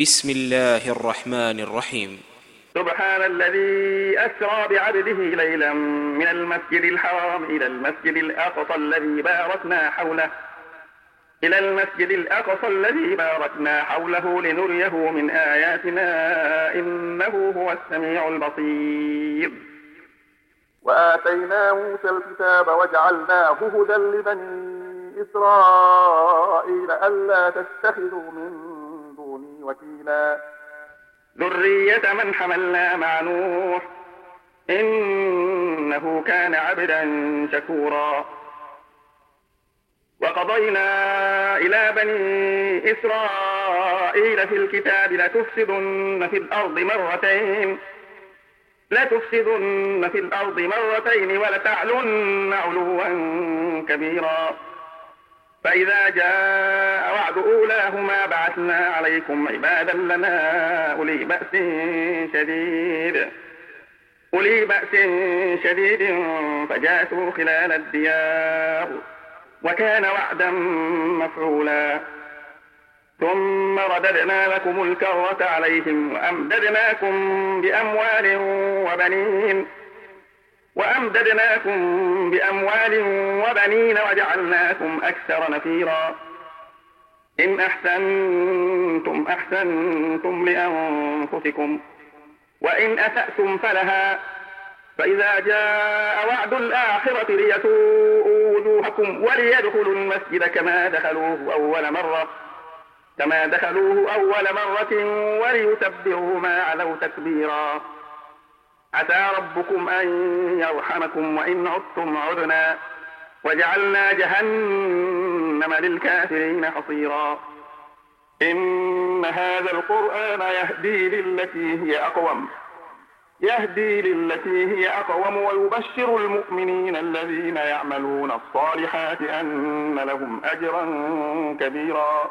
بسم الله الرحمن الرحيم. سبحان الذي أسرى بعبده ليلا من المسجد الحرام إلى المسجد الأقصى الذي باركنا حوله. إلى المسجد الأقصى الذي باركنا حوله لنريه من آياتنا إنه هو السميع البصير. وآتينا موسى الكتاب وجعلناه هدى لبني إسرائيل ألا تتخذوا من وكيلا. ذرية من حملنا مع نوح. إنه كان عبدا شكورا. وقضينا إلى بني إسرائيل في الكتاب لتفسدن في الأرض مرتين. لتفسدن في الأرض مرتين ولتعلن علوا كبيرا. فإذا جاء وعد أولاهما بعثنا عليكم عبادا لنا أولي بأس شديد. أولي بأس شديد فجاسوا خلال الديار وكان وعدا مفعولا. ثم رددنا لكم الكرة عليهم وأمددناكم بأموال وبنين. وأمددناكم بأموال وبنين وجعلناكم أكثر نفيرا. إن أحسنتم أحسنتم لأنفسكم وإن أسأتم فلها فإذا جاء وعد الآخرة ليسوءوا وجوهكم وليدخلوا المسجد كما دخلوه أول مرة كما دخلوه أول مرة وليتبروا ما علوا تكبيرا. عسى ربكم أن يرحمكم وإن عدتم عدنا وجعلنا جهنم للكافرين حصيرا. إن هذا القرآن يهدي للتي هي أقوم يهدي للتي هي أقوم ويبشر المؤمنين الذين يعملون الصالحات أن لهم أجرا كبيرا.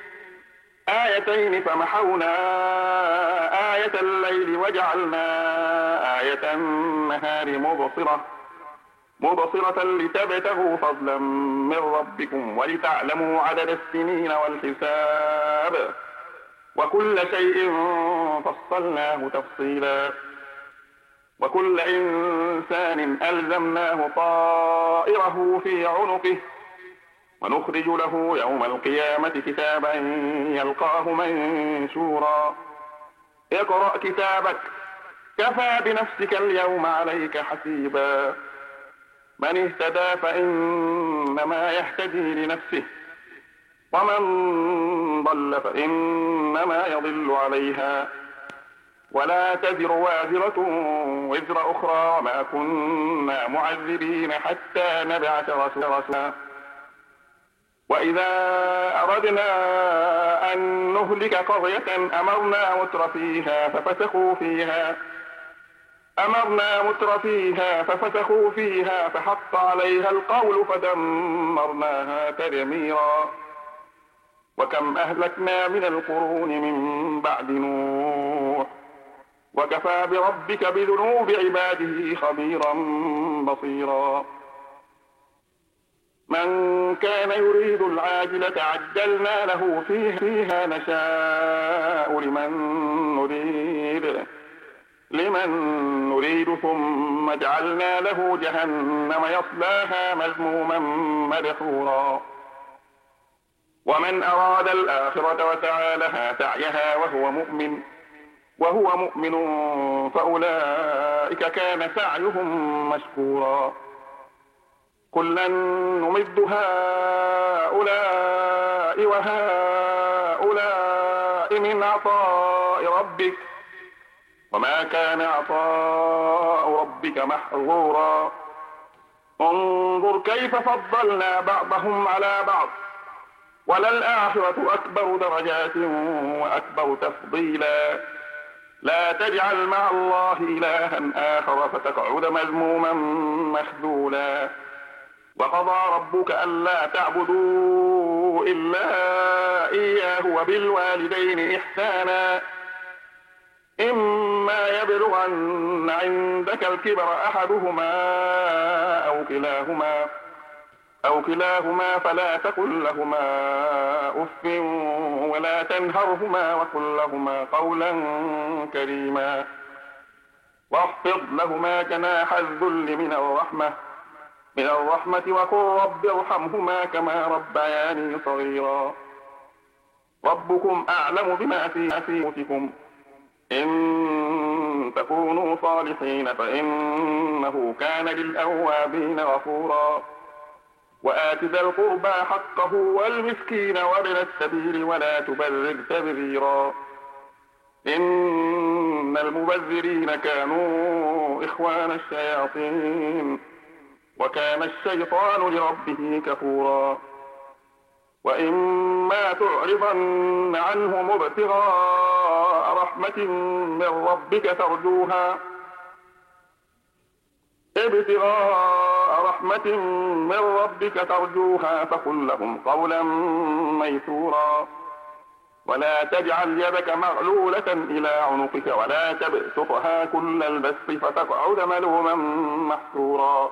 آيتين فمحونا آية الليل وجعلنا آية النهار مبصرة مبصرة لتبتغوا فضلا من ربكم ولتعلموا عدد السنين والحساب وكل شيء فصلناه تفصيلا وكل إنسان ألزمناه طائره في عنقه ونخرج له يوم القيامة كتابا يلقاه منشورا. اقرأ كتابك. كفى بنفسك اليوم عليك حسيبا. من اهتدى فإنما يهتدي لنفسه. ومن ضل فإنما يضل عليها. ولا تزر وازرة وزر أخرى. وما كنا معذبين حتى نبعث رسولا. وإذا أردنا أن نهلك قرية أمرنا متر فيها ففسخوا فيها. أمرنا متر فيها ففسخوا فيها فحق عليها القول فدمرناها تدميرا. وكم أهلكنا من القرون من بعد نوح. وكفى بربك بذنوب عباده خبيرا بصيرا. من كان يريد العاجلة عجلنا له فيها, فيها نشاء لمن نريد. لمن نريد ثم جعلنا له جهنم يصلاها مذموما مدحورا. ومن أراد الآخرة وسعى لها سعيها وهو مؤمن وهو مؤمن فأولئك كان سعيهم مشكورا. كلا نمد هؤلاء وهؤلاء من عطاء ربك وما كان عطاء ربك محظورا. انظر كيف فضلنا بعضهم على بعض. وللآخرة أكبر درجات وأكبر تفضيلا. لا تجعل مع الله إلها آخر فتقعد مذموما مخذولا. وقضى ربك ألا تعبدوا إلا إياه وبالوالدين إحسانا. إما يبلغن عندك الكبر أحدهما أو كلاهما أو كلاهما فلا تقل لهما أف ولا تنهرهما وقل لهما قولا كريما. واخفض لهما جناح الذل من الرحمة. من الرحمة وقل رب ارحمهما كما ربياني صغيرا. ربكم أعلم بما في أنفسكم. إن تكونوا صالحين فإنه كان للأوابين غفورا. وآت ذا القربى حقه والمسكين وابن السبيل ولا تبذر تبذيرا. إن المبذرين كانوا إخوان الشياطين. وكان الشيطان لربه كفورا. وإما تعرضن عنهم ابتغاء رحمة من ربك ترجوها ابتغاء رحمة من ربك ترجوها فقل لهم قولا ميسورا. ولا تجعل يدك مغلولة إلى عنقك ولا تبسطها كل البسط فتقعد ملوما محسورا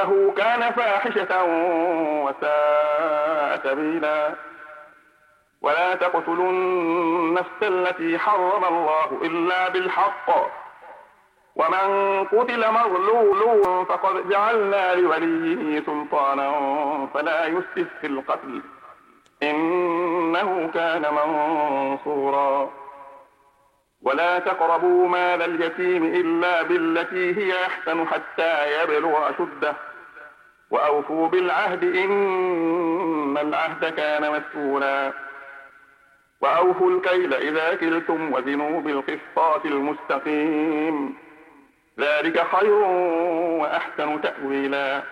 إنه كان فاحشة وساء سبيلا. ولا تقتلوا النفس التي حرم الله إلا بالحق. ومن قتل مظلول فقد جعلنا لوليه سلطانا فلا يسف في القتل. إنه كان منصورا. ولا تقربوا مال اليتيم إلا بالتي هي أحسن حتى يبلغ أشده. وأوفوا بالعهد إن العهد كان مسؤولا. وأوفوا الكيل إذا كلتم وزنوا بالقسطاس المستقيم. ذلك خير وأحسن تأويلا.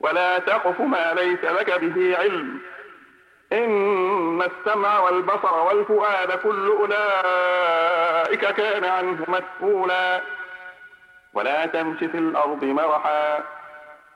ولا تقف ما ليس لك به علم. إن السمع والبصر والفؤاد كل أولئك كان عنه مسؤولا. ولا تمش في الأرض مرحا.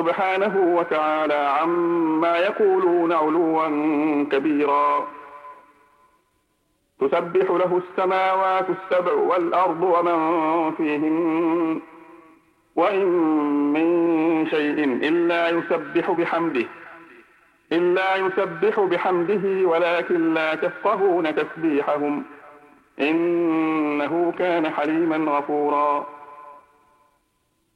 سبحانه وتعالى عما يقولون علوا كبيرا. تسبح له السماوات السبع والأرض ومن فيهن. وإن من شيء إلا يسبح بحمده. إلا يسبح بحمده ولكن لا تفقهون تسبيحهم. إنه كان حليما غفورا.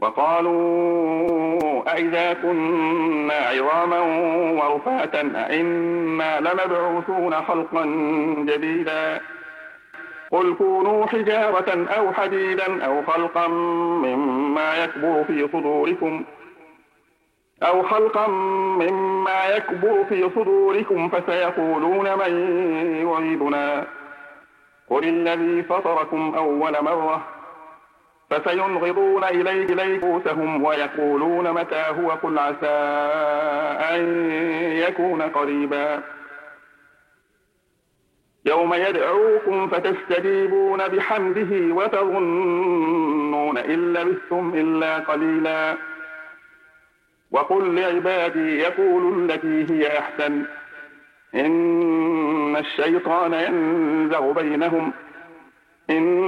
وقالوا أئذا كنا عظاما ورفاتا أئنا لمبعوثون خلقا جديدا قل كونوا حجارة أو حديدا أو خلقا مما يكبر في صدوركم أو خلقا مما يكبر في صدوركم فسيقولون من يعيدنا قل الذي فطركم أول مرة فسينغضون إليه ليبوسهم ويقولون متى هو قل عسى أن يكون قريبا. يوم يدعوكم فتستجيبون بحمده وتظنون إن لبثتم إلا قليلا. وقل لعبادي يقولوا التي هي أحسن. إن الشيطان ينزغ بينهم. إن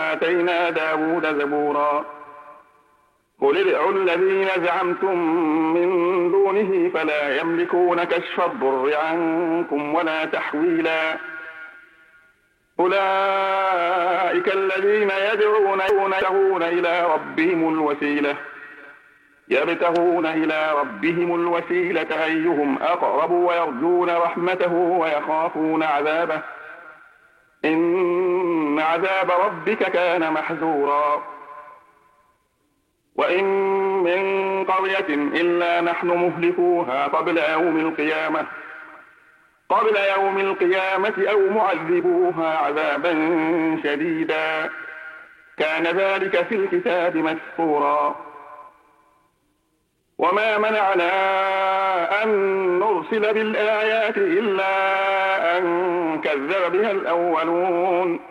وآتينا داود زبورا. قل ادعوا الذين زعمتم من دونه فلا يملكون كشف الضر عنكم ولا تحويلا. أولئك الذين يدعون إلى ربهم الوسيلة. يبتغون إلى ربهم الوسيلة أيهم أقرب ويرجون رحمته ويخافون عذابه. إن عذاب ربك كان محذورا. وإن من قرية إلا نحن مهلكوها قبل يوم القيامة قبل يوم القيامة أو معذبوها عذابا شديدا. كان ذلك في الكتاب مسطورا. وما منعنا أن نرسل بالآيات إلا أن كذب بها الأولون.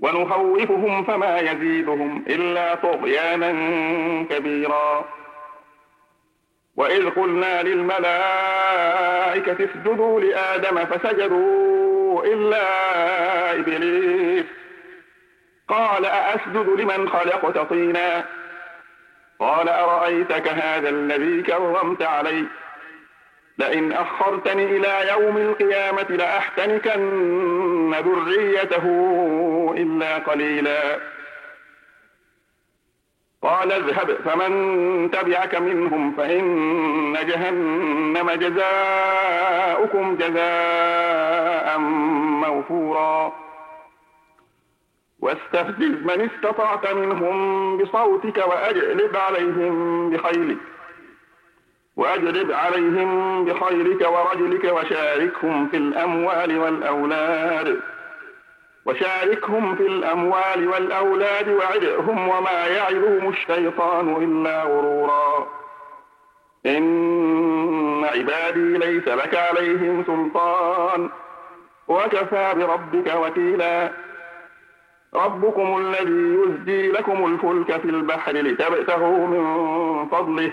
ونخوفهم فما يزيدهم إلا طغيانا كبيرا. وإذ قلنا للملائكة اسجدوا لآدم فسجدوا إلا إبليس. قال أأسجد لمن خلقت طينا؟ قال أرأيتك هذا الذي كرمت علي؟ لئن أخرتني إلى يوم القيامة لأحتنكن ذريته إلا قليلا. قال اذهب فمن تبعك منهم فإن جهنم جزاؤكم جزاء موفورا. واستفزز من استطعت منهم بصوتك وأجلب عليهم بخيلك. وأجلب عليهم بخيلك ورجلك وشاركهم في الأموال والأولاد. وشاركهم في الأموال والأولاد وعدهم وما يعدهم الشيطان إلا غرورا. إن عبادي ليس لك عليهم سلطان. وكفى بربك وكيلا. ربكم الذي يزجي لكم الفلك في البحر لتبتغوا من فضله.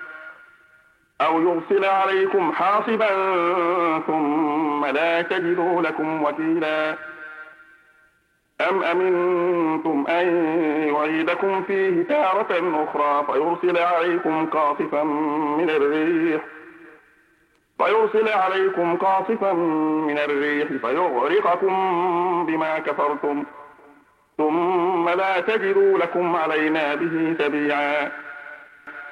أو يرسل عليكم حاصبا ثم لا تجدوا لكم وكيلا. أم أمنتم أن يعيدكم فيه تارة أخرى فيرسل عليكم قاصفا من الريح؟ فيرسل عليكم قاصفا من الريح فيغرقكم بما كفرتم. ثم لا تجدوا لكم علينا به تبيعا.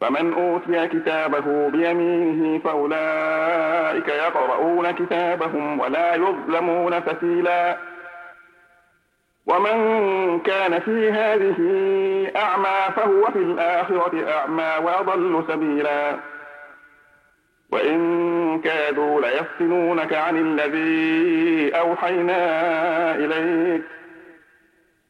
فمن أوتي كتابه بيمينه فأولئك يقرؤون كتابهم ولا يظلمون فتيلا. ومن كان في هذه أعمى فهو في الآخرة أعمى وأضل سبيلا. وإن كادوا ليفتنونك عن الذي أوحينا إليك.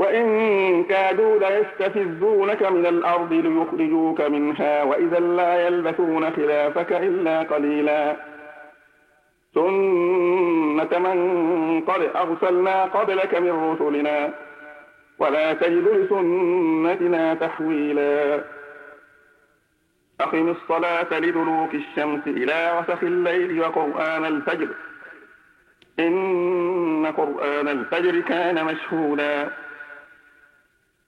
وإن كادوا ليستفزونك من الأرض ليخرجوك منها وإذا لا يلبثون خلافك إلا قليلا. سنة من قد أرسلنا قبلك من رسلنا ولا تجد لسنتنا تحويلا. أقم الصلاة لدلوك الشمس إلى غسق الليل وقرآن الفجر. إن قرآن الفجر كان مشهودا.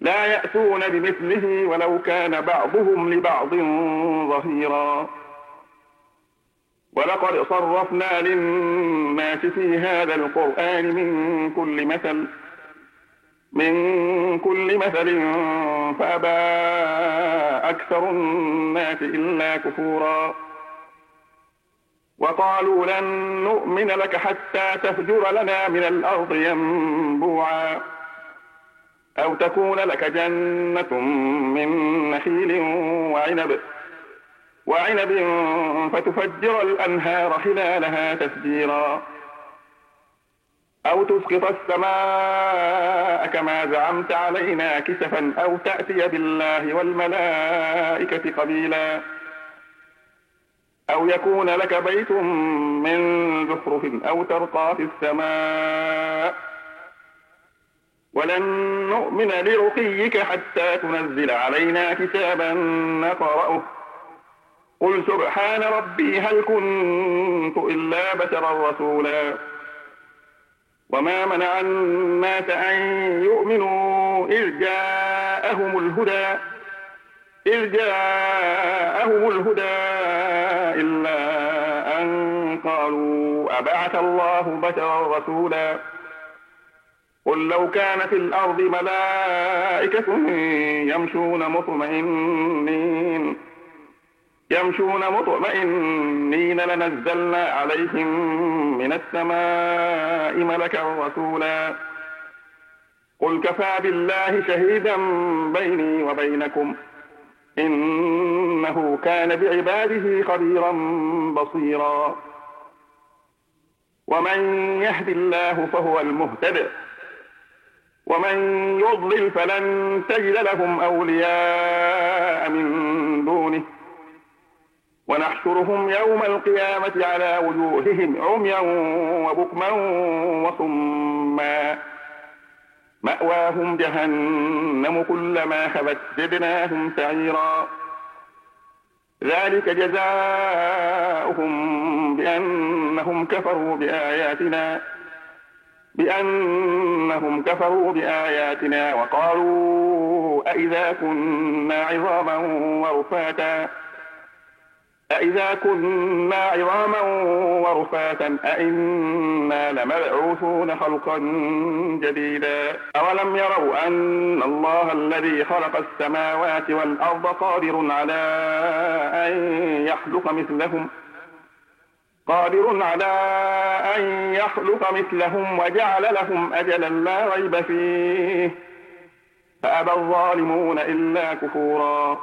لا يأتون بمثله ولو كان بعضهم لبعض ظهيرا. ولقد صرفنا للناس في هذا القرآن من كل مثل من كل مثل فأبى أكثر الناس إلا كفورا. وقالوا لن نؤمن لك حتى تفجر لنا من الأرض ينبوعا. أو تكون لك جنة من نخيل وعنب. وعنب فتفجر الأنهار خلالها تفجيرا. أو تسقط السماء كما زعمت علينا كسفا أو تأتي بالله والملائكة قبيلا. أو يكون لك بيت من زخرف أو ترقى في السماء. ولن نؤمن لرقيك حتى تنزل علينا كتابا نقرأه. قل سبحان ربي هل كنت إلا بشرا رسولا. وما منع الناس أن يؤمنوا إذ جاءهم الهدى إذ جاءهم الهدى إلا أن قالوا أبعث الله بشرا رسولا. قل لو كان في الأرض ملائكة يمشون مطمئنين. يمشون مطمئنين لنزلنا عليهم من السماء ملكا رسولا. قل كفى بالله شهيدا بيني وبينكم. إنه كان بعباده خبيرا بصيرا. ومن يهد الله فهو المهتد. ومن يضلل فلن تجد لهم أولياء من دونه. ونحشرهم يوم القيامة على وجوههم عميا وبكما وصما. مأواهم جهنم كلما خبت زدناهم سعيرا. ذلك جزاؤهم بأنهم كفروا بآياتنا. بأنهم كفروا بآياتنا وقالوا أئذا كنا عظاما ورفاتا؟ أئذا كنا عظاما ورفاتا أئنا لمبعوثون خلقا جديدا. أولم يروا أن الله الذي خلق السماوات والأرض قادر على أن يخلق مثلهم؟ قادر على أن يخلق مثلهم وجعل لهم أجلا لا ريب فيه. فأبى الظالمون إلا كفورا.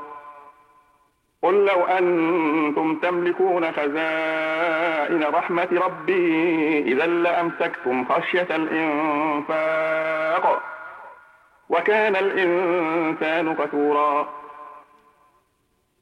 قل لو أنتم تملكون خزائن رحمة ربي إذا لأمسكتم خشية الإنفاق وكان الإنسان كثورا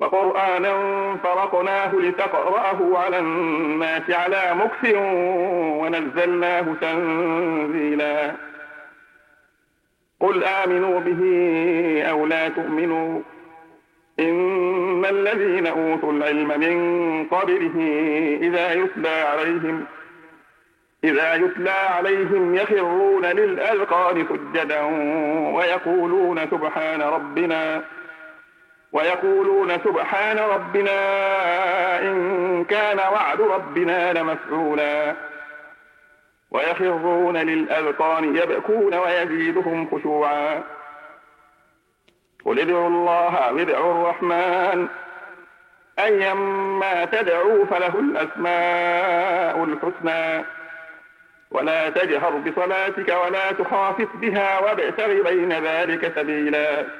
وقرآنا فرقناه لتقرأه على الناس على مكث ونزلناه تنزيلا. قل آمنوا به أو لا تؤمنوا. إن الذين أوتوا العلم من قبله إذا يتلى عليهم ۖ إذا يتلى عليهم يخرون للأذقان سجدا ويقولون سبحان ربنا. ويقولون سبحان ربنا إن كان وعد ربنا لمفعولا. ويخرون للأذقان يبكون ويزيدهم خشوعا. قل ادعوا الله أو ادعوا الرحمن أيما تدعوا فله الأسماء الحسنى. ولا تجهر بصلاتك ولا تخافت بها وابتغ بين ذلك سبيلا.